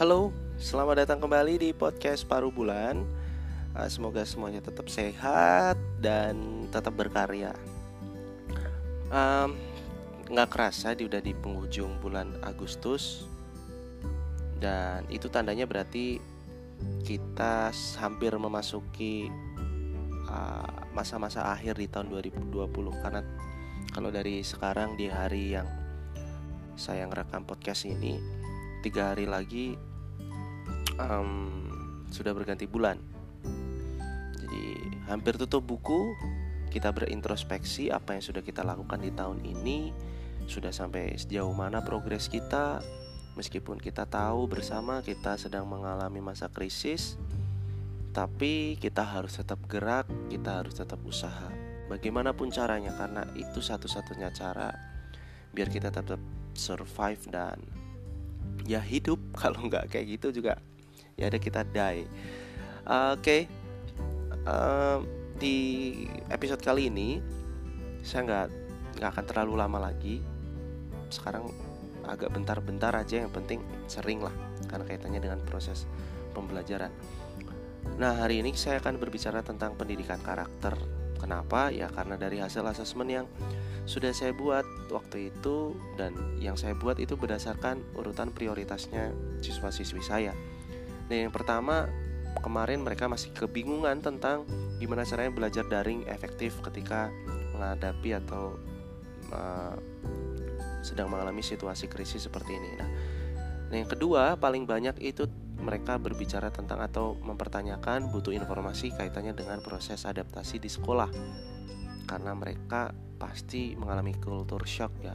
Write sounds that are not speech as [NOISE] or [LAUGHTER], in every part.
Halo, selamat datang kembali di podcast Paruh Bulan. Uh, semoga semuanya tetap sehat dan tetap berkarya. Nggak kerasa di udah di penghujung bulan Agustus dan itu tandanya berarti kita hampir memasuki uh, masa-masa uh, akhir di tahun 2020 karena kalau dari sekarang di hari yang saya ngerekam podcast ini tiga hari lagi um, sudah berganti bulan. Jadi hampir tutup buku, kita berintrospeksi apa yang sudah kita lakukan di tahun ini, sudah sampai sejauh mana progres kita. Meskipun kita tahu bersama kita sedang mengalami masa krisis, tapi kita harus tetap gerak, kita harus tetap usaha. Bagaimanapun caranya, karena itu satu-satunya cara biar kita tetap survive dan ya hidup. [LAUGHS] Kalau nggak kayak gitu juga ya ada kita die. Uh, oke. Okay. uh, di episode kali ini saya nggak nggak akan terlalu lama lagi. Sekarang agak bentar-bentar aja yang penting sering lah karena kaitannya dengan proses pembelajaran. Nah hari ini saya akan berbicara tentang pendidikan karakter. Kenapa? Ya karena dari hasil asesmen yang sudah saya buat waktu itu dan yang saya buat itu berdasarkan urutan prioritasnya siswa-siswi saya Nah yang pertama kemarin mereka masih kebingungan tentang gimana caranya belajar daring efektif ketika menghadapi atau uh, sedang mengalami situasi krisis seperti ini. Nah, nah yang kedua paling banyak itu mereka berbicara tentang atau mempertanyakan butuh informasi kaitannya dengan proses adaptasi di sekolah karena mereka pasti mengalami culture shock ya.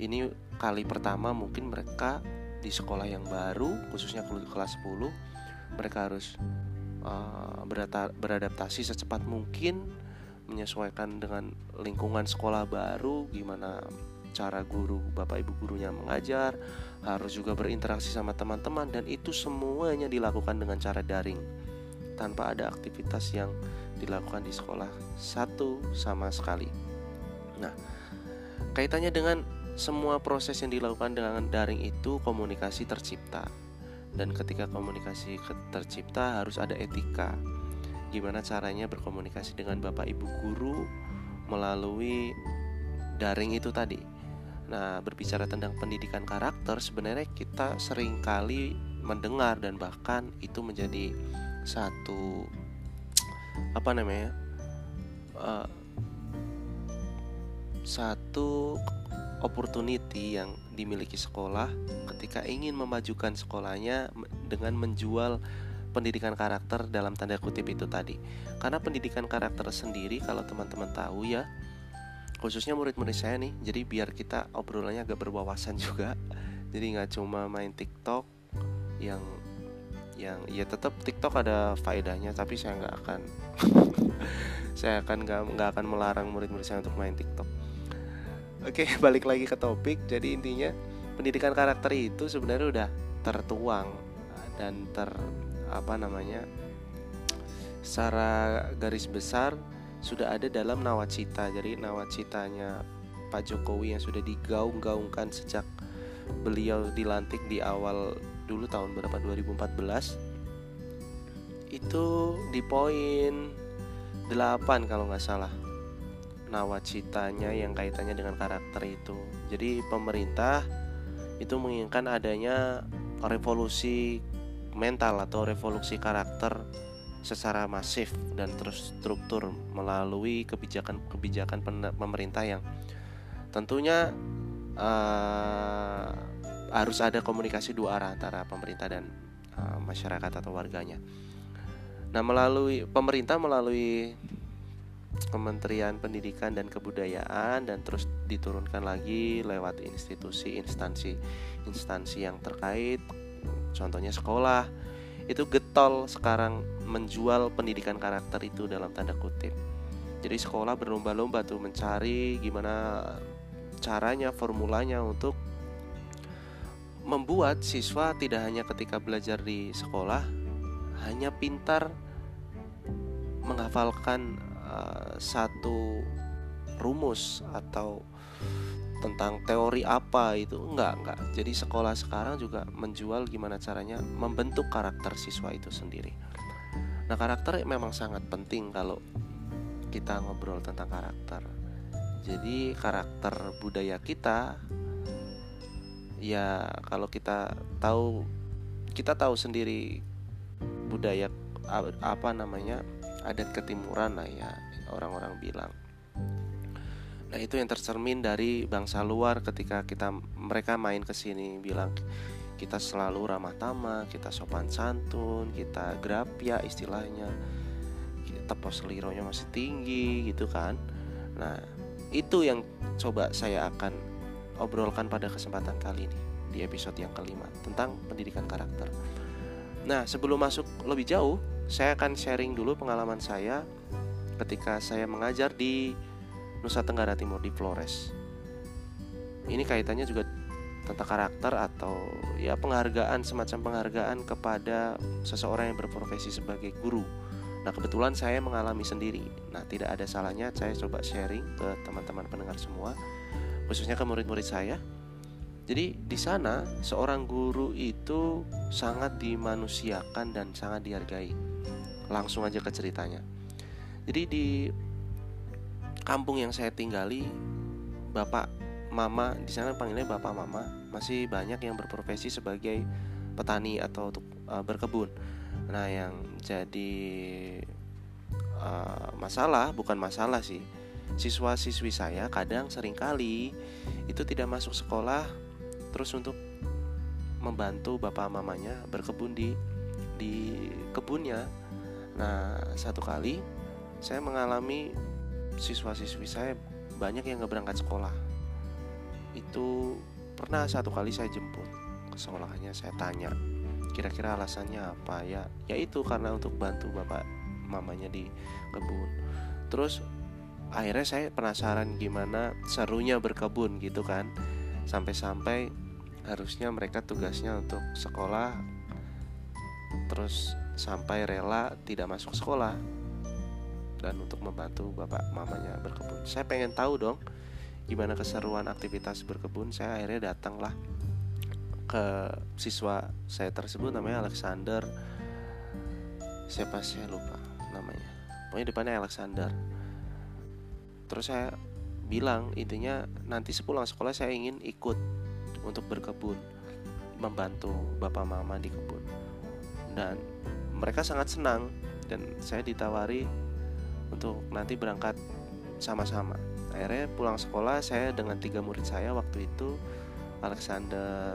Ini kali pertama mungkin mereka di sekolah yang baru khususnya kelas 10 mereka harus uh, beradaptasi secepat mungkin menyesuaikan dengan lingkungan sekolah baru gimana cara guru bapak ibu gurunya mengajar harus juga berinteraksi sama teman-teman dan itu semuanya dilakukan dengan cara daring tanpa ada aktivitas yang dilakukan di sekolah satu sama sekali. Nah kaitannya dengan semua proses yang dilakukan dengan daring itu komunikasi tercipta. Dan ketika komunikasi tercipta harus ada etika. Gimana caranya berkomunikasi dengan Bapak Ibu guru melalui daring itu tadi. Nah, berbicara tentang pendidikan karakter sebenarnya kita sering kali mendengar dan bahkan itu menjadi satu apa namanya? Uh, satu opportunity yang dimiliki sekolah ketika ingin memajukan sekolahnya dengan menjual pendidikan karakter dalam tanda kutip itu tadi. Karena pendidikan karakter sendiri kalau teman-teman tahu ya, khususnya murid-murid saya nih, jadi biar kita obrolannya agak berwawasan [LAUGHS] juga. Jadi nggak cuma main TikTok yang yang ya tetap TikTok ada faedahnya tapi saya nggak akan [LAUGHS] saya akan nggak nggak akan melarang murid-murid saya untuk main TikTok Oke, [LAUGHS] balik lagi ke topik. Jadi intinya pendidikan karakter itu sebenarnya udah tertuang dan ter apa namanya? secara garis besar sudah ada dalam nawacita. Jadi nawacitanya Pak Jokowi yang sudah digaung-gaungkan sejak beliau dilantik di awal dulu tahun berapa 2014 itu di poin 8 kalau nggak salah nawacitanya yang kaitannya dengan karakter itu. Jadi pemerintah itu menginginkan adanya revolusi mental atau revolusi karakter secara masif dan terstruktur melalui kebijakan-kebijakan pemerintah yang tentunya uh, harus ada komunikasi dua arah antara pemerintah dan uh, masyarakat atau warganya. Nah, melalui pemerintah melalui Kementerian Pendidikan dan Kebudayaan dan terus diturunkan lagi lewat institusi instansi instansi yang terkait contohnya sekolah. Itu getol sekarang menjual pendidikan karakter itu dalam tanda kutip. Jadi sekolah berlomba-lomba tuh mencari gimana caranya formulanya untuk membuat siswa tidak hanya ketika belajar di sekolah hanya pintar menghafalkan Eh, satu rumus atau tentang teori apa itu? Enggak enggak. Jadi sekolah sekarang juga menjual gimana caranya membentuk karakter siswa itu sendiri. Nah karakter memang sangat penting kalau kita ngobrol tentang karakter. Jadi karakter budaya kita ya kalau kita tahu kita tahu sendiri budaya apa namanya adat ketimuran lah ya orang-orang bilang Nah itu yang tercermin dari bangsa luar ketika kita mereka main ke sini bilang kita selalu ramah tamah, kita sopan santun, kita grapia istilahnya, kita pos lironya masih tinggi gitu kan. Nah itu yang coba saya akan obrolkan pada kesempatan kali ini di episode yang kelima tentang pendidikan karakter. Nah sebelum masuk lebih jauh, saya akan sharing dulu pengalaman saya ketika saya mengajar di Nusa Tenggara Timur di Flores. Ini kaitannya juga tentang karakter atau ya penghargaan semacam penghargaan kepada seseorang yang berprofesi sebagai guru. Nah, kebetulan saya mengalami sendiri. Nah, tidak ada salahnya saya coba sharing ke teman-teman pendengar semua, khususnya ke murid-murid saya. Jadi, di sana seorang guru itu sangat dimanusiakan dan sangat dihargai. Langsung aja ke ceritanya. Jadi di kampung yang saya tinggali bapak mama di sana panggilnya bapak mama masih banyak yang berprofesi sebagai petani atau untuk uh, berkebun nah yang jadi uh, masalah bukan masalah sih siswa-siswi saya kadang sering kali itu tidak masuk sekolah terus untuk membantu bapak mamanya berkebun di di kebunnya nah satu kali saya mengalami siswa-siswi saya banyak yang nggak berangkat sekolah. Itu pernah satu kali saya jemput ke sekolahnya saya tanya kira-kira alasannya apa ya? Yaitu karena untuk bantu bapak mamanya di kebun. Terus akhirnya saya penasaran gimana serunya berkebun gitu kan. Sampai-sampai harusnya mereka tugasnya untuk sekolah terus sampai rela tidak masuk sekolah dan untuk membantu bapak mamanya berkebun. Saya pengen tahu dong gimana keseruan aktivitas berkebun. Saya akhirnya datanglah ke siswa saya tersebut namanya Alexander. Siapa saya lupa namanya. Pokoknya depannya Alexander. Terus saya bilang intinya nanti sepulang sekolah saya ingin ikut untuk berkebun membantu bapak mama di kebun dan mereka sangat senang dan saya ditawari untuk nanti berangkat sama-sama. Akhirnya pulang sekolah saya dengan tiga murid saya waktu itu Alexander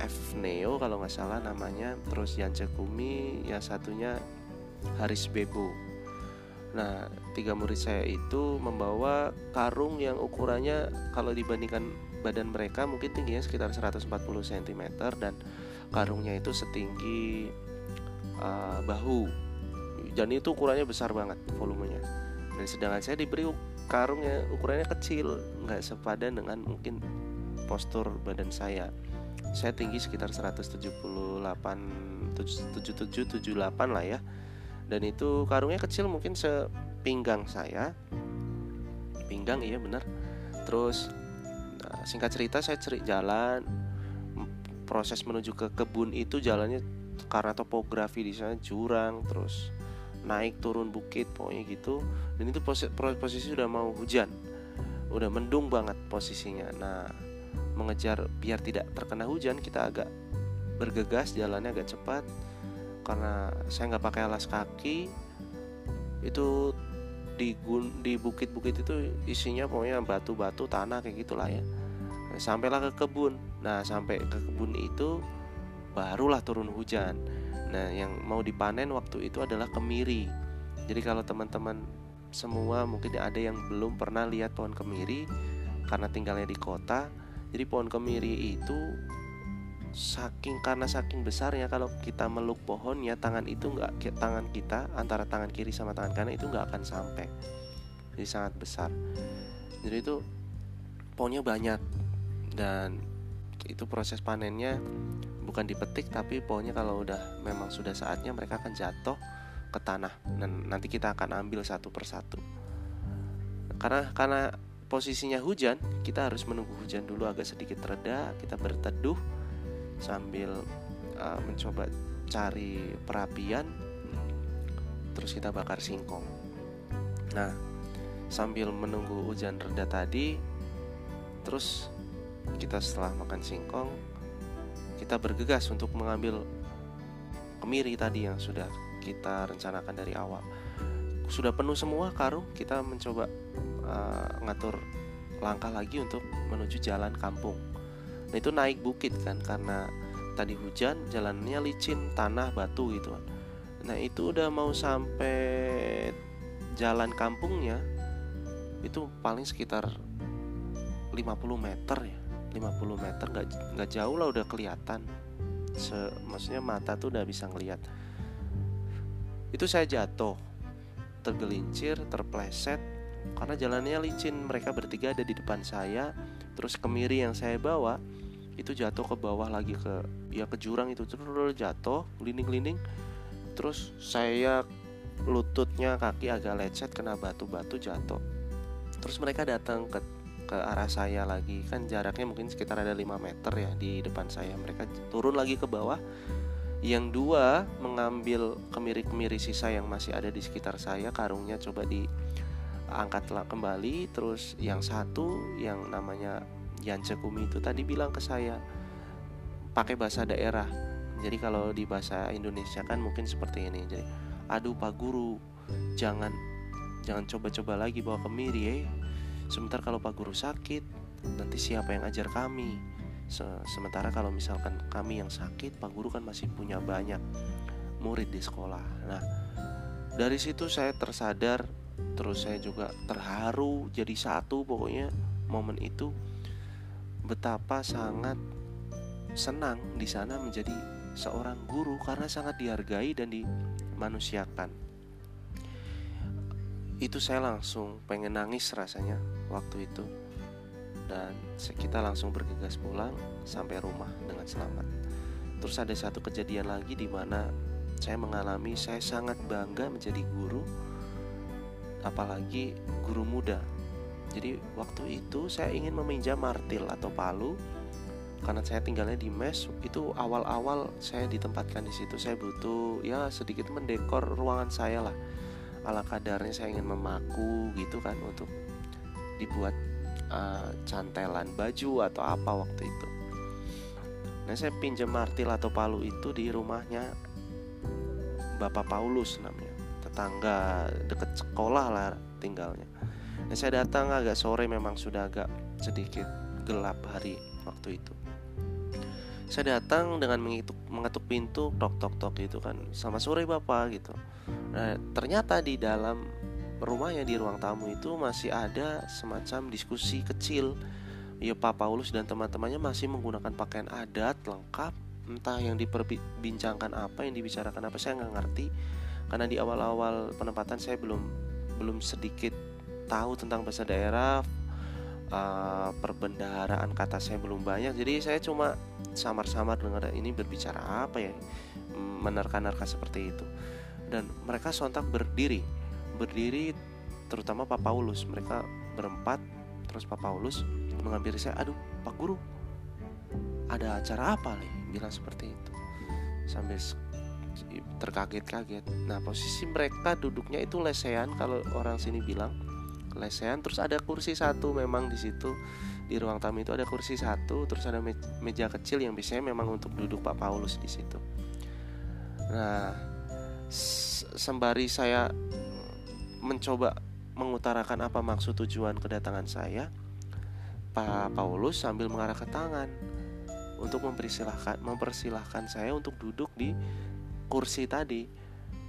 F Neo kalau nggak salah namanya, terus Yance Kumi, yang satunya Haris Bebo. Nah, tiga murid saya itu membawa karung yang ukurannya kalau dibandingkan badan mereka mungkin tingginya sekitar 140 cm dan karungnya itu setinggi uh, bahu. Dan itu ukurannya besar banget volumenya. Dan sedangkan saya diberi karung yang ukurannya kecil nggak sepadan dengan mungkin postur badan saya. Saya tinggi sekitar 178 77 78 lah ya. Dan itu karungnya kecil mungkin sepinggang saya. Pinggang iya benar. Terus nah, singkat cerita saya cerik jalan proses menuju ke kebun itu jalannya karena topografi di sana jurang terus naik turun bukit pokoknya gitu. Dan itu posisi, posisi sudah mau hujan. Udah mendung banget posisinya. Nah mengejar biar tidak terkena hujan kita agak bergegas jalannya agak cepat. Karena saya nggak pakai alas kaki itu di gun di bukit-bukit itu isinya pokoknya batu-batu tanah kayak gitulah ya. Sampailah ke kebun. Nah sampai ke kebun itu barulah turun hujan Nah, yang mau dipanen waktu itu adalah kemiri. Jadi kalau teman-teman semua mungkin ada yang belum pernah lihat pohon kemiri karena tinggalnya di kota. Jadi pohon kemiri itu saking karena saking besarnya kalau kita meluk pohonnya tangan itu nggak tangan kita antara tangan kiri sama tangan kanan itu nggak akan sampai jadi sangat besar jadi itu pohonnya banyak dan itu proses panennya bukan dipetik tapi pokoknya kalau udah memang sudah saatnya mereka akan jatuh ke tanah. Dan nanti kita akan ambil satu persatu. Karena karena posisinya hujan kita harus menunggu hujan dulu agak sedikit reda kita berteduh sambil uh, mencoba cari perapian terus kita bakar singkong. Nah sambil menunggu hujan reda tadi terus kita setelah makan singkong kita bergegas untuk mengambil kemiri tadi yang sudah kita rencanakan dari awal. Sudah penuh semua karung kita mencoba uh, ngatur langkah lagi untuk menuju jalan kampung. Nah itu naik bukit kan karena tadi hujan jalannya licin tanah batu gitu kan. Nah itu udah mau sampai jalan kampungnya itu paling sekitar 50 meter ya 50 meter nggak nggak jauh lah udah kelihatan Se, maksudnya mata tuh udah bisa ngelihat itu saya jatuh tergelincir, terpleset karena jalannya licin. Mereka bertiga ada di depan saya. Terus kemiri yang saya bawa itu jatuh ke bawah lagi ke ya ke jurang itu terus jatuh, glinding-glinding. Terus saya lututnya kaki agak lecet kena batu-batu jatuh. Terus mereka datang ke ke arah saya lagi. Kan jaraknya mungkin sekitar ada 5 meter ya di depan saya. Mereka turun lagi ke bawah. Yang dua mengambil kemiri-kemiri sisa yang masih ada di sekitar saya. Karungnya coba diangkatlah kembali. Terus yang satu yang namanya Yan Cekumi itu tadi bilang ke saya pakai bahasa daerah. Jadi kalau di bahasa Indonesia kan mungkin seperti ini. Jadi aduh pak guru jangan jangan coba-coba lagi bawa kemiri ya sebentar kalau pak guru sakit nanti siapa yang ajar kami? Sementara kalau misalkan kami yang sakit pak guru kan masih punya banyak murid di sekolah. Nah dari situ saya tersadar terus saya juga terharu jadi satu pokoknya momen itu. Betapa sangat senang di sana menjadi seorang guru karena sangat dihargai dan dimanusiakan itu saya langsung pengen nangis rasanya waktu itu dan kita langsung bergegas pulang sampai rumah dengan selamat. Terus ada satu kejadian lagi di mana saya mengalami saya sangat bangga menjadi guru apalagi guru muda. Jadi waktu itu saya ingin meminjam martil atau palu karena saya tinggalnya di mes itu awal-awal saya ditempatkan di situ saya butuh ya sedikit mendekor ruangan saya lah ala kadarnya saya ingin memaku gitu kan untuk dibuat uh, cantelan baju atau apa waktu itu. Nah saya pinjam martil atau palu itu di rumahnya Bapak Paulus namanya, tetangga deket sekolah lah tinggalnya. Nah saya datang agak sore memang sudah agak sedikit gelap hari waktu itu. Saya datang dengan mengetuk, mengetuk pintu tok tok tok gitu kan. Sama sore bapak gitu. Nah ternyata di dalam rumahnya di ruang tamu itu masih ada semacam diskusi kecil. Ya Pak Paulus dan teman-temannya masih menggunakan pakaian adat lengkap. Entah yang diperbincangkan apa yang dibicarakan apa saya nggak ngerti. Karena di awal-awal penempatan saya belum belum sedikit tahu tentang bahasa daerah uh, perbendaharaan kata saya belum banyak. Jadi saya cuma samar-samar dengar ini berbicara apa ya menerka-nerka seperti itu. Dan mereka sontak berdiri. Berdiri terutama Pak Paulus. Mereka berempat terus Pak Paulus mengambil saya aduh Pak Guru ada acara apa nih? Bilang seperti itu. Sambil terkaget-kaget. Nah posisi mereka duduknya itu lesehan kalau orang sini bilang lesehan terus ada kursi satu memang di situ di ruang tamu itu ada kursi satu terus ada meja kecil yang biasanya memang untuk duduk Pak Paulus di situ. Nah sembari saya mencoba mengutarakan apa maksud tujuan kedatangan saya, Pak Paulus sambil mengarahkan tangan untuk mempersilahkan mempersilahkan saya untuk duduk di kursi tadi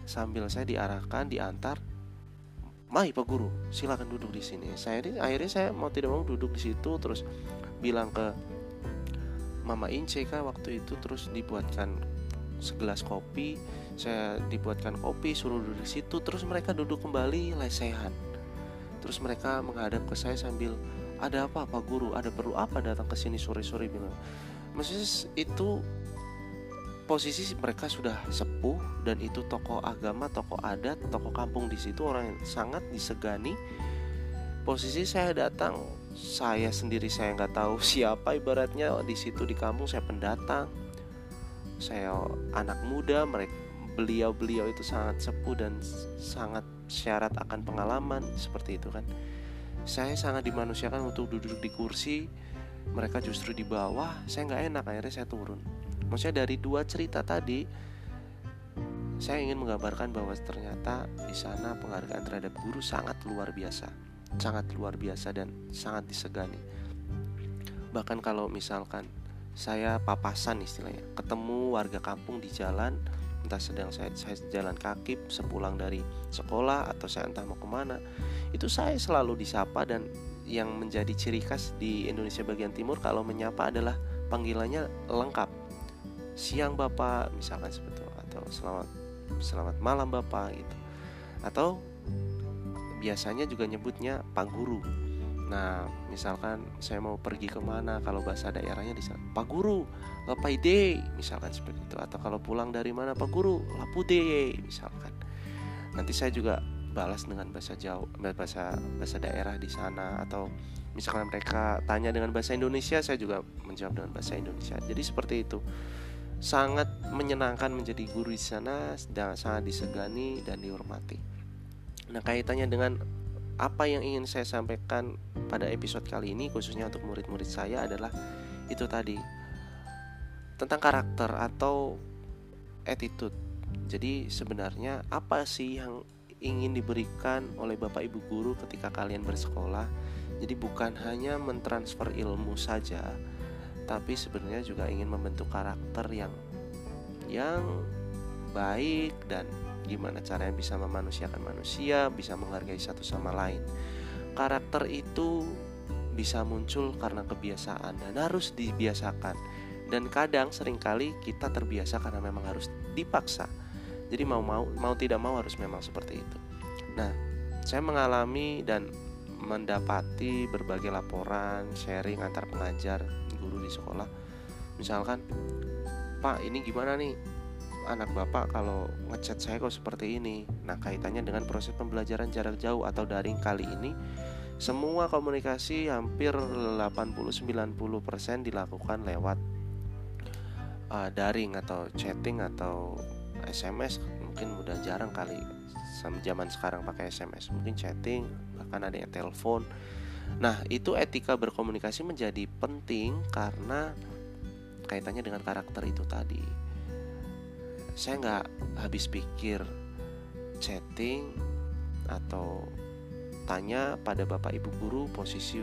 sambil saya diarahkan diantar Mai Pak Guru silakan duduk di sini. Saya ini akhirnya saya mau tidak mau duduk di situ terus bilang ke Mama Ince kah waktu itu terus dibuatkan segelas kopi saya dibuatkan kopi suruh duduk di situ terus mereka duduk kembali lesehan. Terus mereka menghadap ke saya sambil ada apa pak guru? Ada perlu apa datang ke sini sore-sore? Bilang. Maksudnya itu posisi mereka sudah sepuh dan itu tokoh agama tokoh adat tokoh kampung di situ orang yang sangat disegani. Posisi saya datang saya sendiri saya nggak tahu [LAUGHS] siapa ibaratnya. Di situ di kampung saya pendatang saya anak muda mereka beliau-beliau itu sangat sepuh dan sangat syarat akan pengalaman seperti itu kan. Saya sangat dimanusiakan untuk duduk di kursi mereka justru di bawah saya nggak enak akhirnya saya turun maksudnya dari dua cerita tadi saya ingin menggambarkan bahwa ternyata di sana penghargaan terhadap guru sangat luar biasa. Sangat luar biasa dan sangat disegani. Bahkan kalau misalkan saya papasan istilahnya ketemu warga kampung di jalan entah sedang saya, saya jalan kaki sepulang dari sekolah atau saya entah mau ke mana itu saya selalu disapa dan yang menjadi ciri khas di Indonesia bagian timur kalau menyapa adalah panggilannya lengkap siang bapak misalkan seperti itu atau selamat selamat malam bapak gitu atau biasanya juga nyebutnya Pak Guru. Nah, misalkan saya mau pergi ke mana, kalau bahasa daerahnya di sana, Pak Guru, Pak Ide, misalkan seperti itu. Atau kalau pulang dari mana, Pak Guru, Lapude, misalkan. Nanti saya juga balas dengan bahasa Jawa, bahasa bahasa daerah di sana. Atau misalkan mereka tanya dengan bahasa Indonesia, saya juga menjawab dengan bahasa Indonesia. Jadi seperti itu. Sangat menyenangkan menjadi guru di sana, dan sangat disegani dan dihormati. Nah, kaitannya dengan apa yang ingin saya sampaikan pada episode kali ini khususnya untuk murid-murid saya adalah itu tadi tentang karakter atau attitude. Jadi sebenarnya apa sih yang ingin diberikan oleh Bapak Ibu guru ketika kalian bersekolah? Jadi bukan hanya mentransfer ilmu saja, tapi sebenarnya juga ingin membentuk karakter yang yang baik dan gimana caranya bisa memanusiakan manusia, bisa menghargai satu sama lain. Karakter itu bisa muncul karena kebiasaan dan harus dibiasakan. Dan kadang sering kali kita terbiasa karena memang harus dipaksa. Jadi mau mau mau tidak mau harus memang seperti itu. Nah, saya mengalami dan mendapati berbagai laporan, sharing antar pengajar, guru di sekolah. Misalkan, Pak, ini gimana nih? anak bapak kalau ngechat saya kok seperti ini Nah kaitannya dengan proses pembelajaran jarak jauh atau daring kali ini Semua komunikasi hampir 80-90% dilakukan lewat uh, daring atau chatting atau SMS Mungkin udah jarang kali zaman sekarang pakai SMS Mungkin chatting bahkan ada yang telepon Nah itu etika berkomunikasi menjadi penting karena kaitannya dengan karakter itu tadi. Saya nggak habis pikir chatting atau tanya pada bapak ibu guru posisi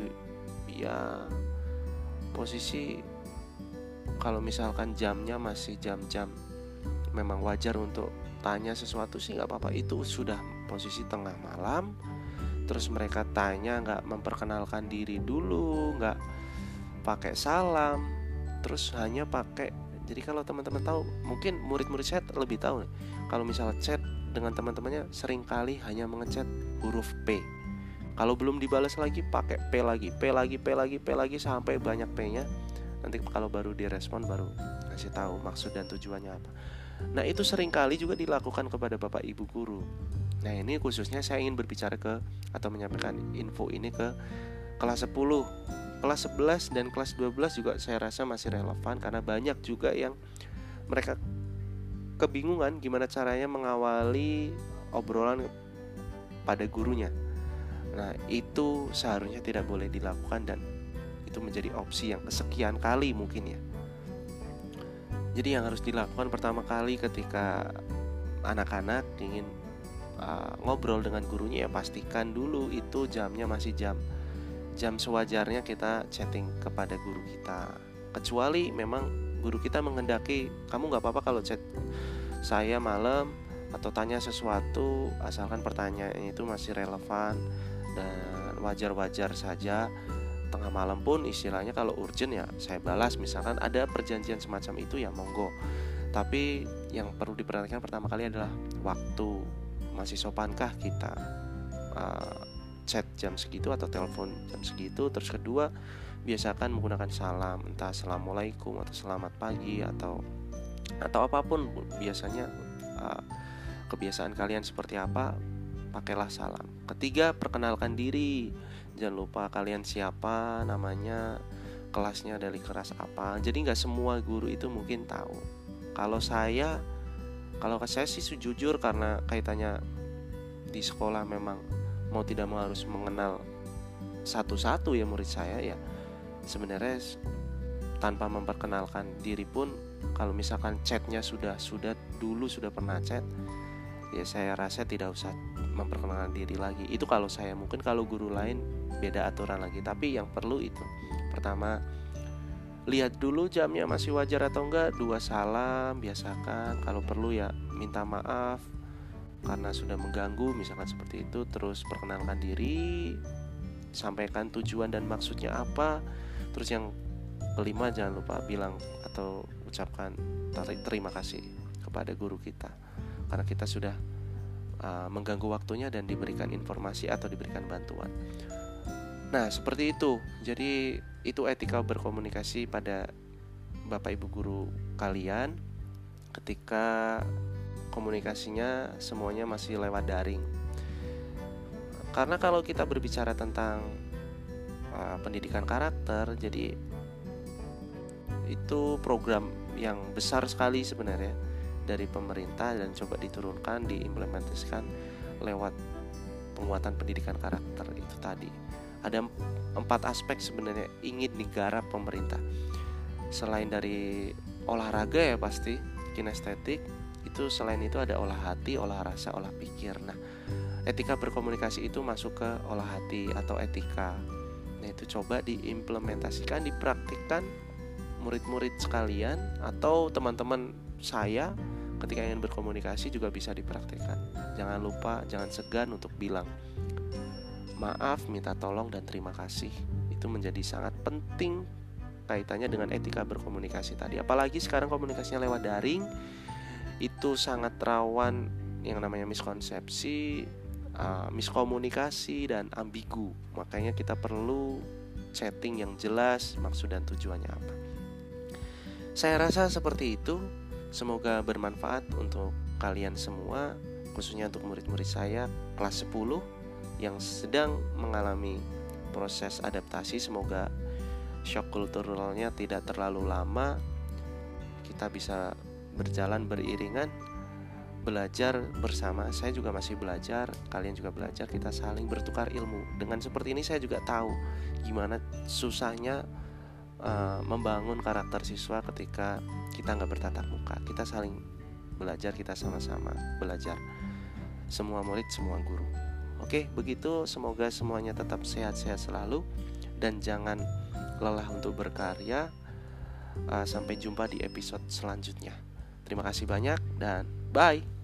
ya posisi kalau misalkan jamnya masih jam-jam memang wajar untuk tanya sesuatu sih nggak apa-apa. Itu sudah posisi tengah malam terus mereka tanya nggak memperkenalkan diri dulu nggak pakai salam terus hanya pakai jadi kalau teman-teman tahu, mungkin murid-murid saya lebih tahu nih. Kalau misalnya chat dengan teman-temannya sering kali hanya mengechat huruf P. Kalau belum dibalas lagi pakai P lagi, P lagi, P lagi, P lagi sampai banyak P-nya. Nanti kalau baru direspon baru kasih tahu maksud dan tujuannya apa. Nah, itu sering kali juga dilakukan kepada Bapak Ibu guru. Nah, ini khususnya saya ingin berbicara ke atau menyampaikan info ini ke kelas 10 kelas 11 dan kelas 12 juga saya rasa masih relevan karena banyak juga yang mereka kebingungan gimana caranya mengawali obrolan pada gurunya. Nah, itu seharusnya tidak boleh dilakukan dan itu menjadi opsi yang kesekian kali mungkin ya. Jadi yang harus dilakukan pertama kali ketika anak-anak ingin uh, ngobrol dengan gurunya ya pastikan dulu itu jamnya masih jam jam sewajarnya kita chatting kepada guru kita. Kecuali memang guru kita menghendaki kamu nggak apa-apa kalau chat saya malam atau tanya sesuatu asalkan pertanyaannya itu masih relevan dan wajar-wajar saja. Tengah malam pun istilahnya kalau urgent ya saya balas. Misalkan ada perjanjian semacam itu ya monggo. Tapi yang perlu diperhatikan pertama kali adalah waktu masih sopankah kita. Uh, chat jam segitu atau telepon jam segitu. Terus kedua biasakan menggunakan salam. Entah assalamualaikum atau selamat pagi atau atau apa pun biasanya uh, kebiasaan kalian seperti apa pakailah salam. Ketiga perkenalkan diri. Jangan lupa kalian siapa namanya kelasnya dari kelas apa. Jadi nggak semua guru itu mungkin tahu. Kalau saya kalau saya sih jujur karena kaitannya di sekolah memang mau tidak mau harus mengenal satu-satu ya murid saya ya. Sebenarnya tanpa memperkenalkan diri pun kalau misalkan chatnya sudah sudah dulu sudah pernah chat ya saya rasa tidak usah memperkenalkan diri lagi. Itu kalau saya mungkin kalau guru lain beda aturan lagi tapi yang perlu itu. Pertama lihat dulu jamnya masih wajar atau enggak. Dua salam biasakan. Kalau perlu ya minta maaf. Karena sudah mengganggu misalkan seperti itu. Terus perkenalkan diri. Sampaikan tujuan dan maksudnya apa. Terus yang kelima jangan lupa bilang atau ucapkan terima kasih kepada guru kita. Karena kita sudah uh, mengganggu waktunya dan diberikan informasi atau diberikan bantuan. Nah, seperti itu. Jadi, itu etika berkomunikasi pada Bapak Ibu guru kalian ketika komunikasinya semuanya masih lewat daring. Karena kalau kita berbicara tentang uh, pendidikan karakter, jadi itu program yang besar sekali sebenarnya dari pemerintah dan coba diturunkan diimplementasikan lewat penguatan pendidikan karakter itu tadi ada empat aspek sebenarnya ingin digarap pemerintah. Selain dari olahraga ya pasti kinestetik itu selain itu ada olah hati olah rasa olah pikir. Nah etika berkomunikasi itu masuk ke olah hati atau etika. Nah itu coba diimplementasikan dipraktikkan murid-murid sekalian atau teman-teman saya ketika ingin berkomunikasi juga bisa dipraktikkan. Jangan lupa, jangan segan untuk bilang maaf, minta tolong dan terima kasih. Itu menjadi sangat penting kaitannya dengan etika berkomunikasi tadi. Apalagi sekarang komunikasinya lewat daring itu sangat rawan yang namanya miskonsepsi, uh, miskomunikasi dan ambigu. Makanya kita perlu setting yang jelas maksud dan tujuannya apa. Saya rasa seperti itu. Semoga bermanfaat untuk kalian semua, khususnya untuk murid-murid saya kelas 10 yang sedang mengalami proses adaptasi. Semoga shock kulturalnya tidak terlalu lama. Kita bisa berjalan beriringan belajar bersama. Saya juga masih belajar, kalian juga belajar, kita saling bertukar ilmu. Dengan seperti ini saya juga tahu gimana susahnya uh, membangun karakter siswa ketika kita nggak bertatap muka kita saling belajar kita sama-sama belajar semua murid semua guru oke begitu. Semoga semuanya tetap sehat-sehat selalu dan jangan lelah untuk berkarya. Uh, sampai jumpa di episode selanjutnya. Terima kasih banyak dan bye